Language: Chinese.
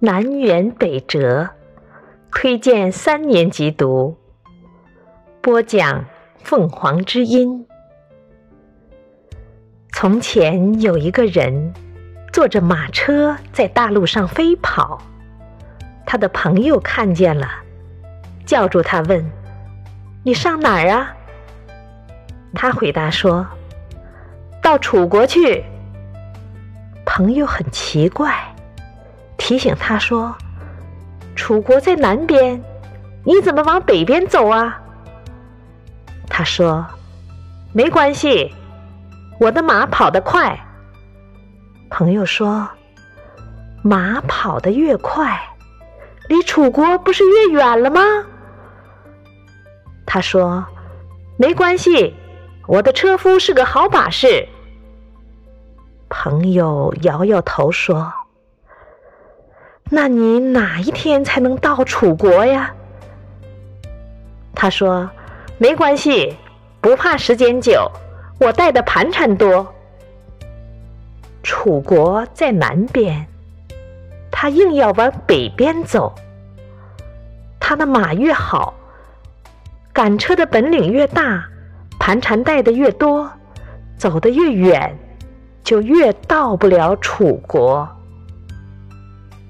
南辕北辙，推荐三年级读。播讲凤凰之音。从前有一个人，坐着马车在大路上飞跑，他的朋友看见了，叫住他问：“你上哪儿啊？”他回答说：“到楚国去。”朋友很奇怪，提醒他说：“楚国在南边，你怎么往北边走啊？”他说：“没关系，我的马跑得快。”朋友说：“马跑得越快，离楚国不是越远了吗？”他说：“没关系，我的车夫是个好把式。”朋友摇摇头说：“那你哪一天才能到楚国呀？”他说：“没关系，不怕时间久，我带的盘缠多。”楚国在南边，他硬要往北边走。他的马越好，赶车的本领越大，盘缠带的越多，走得越远。就越到不了楚国。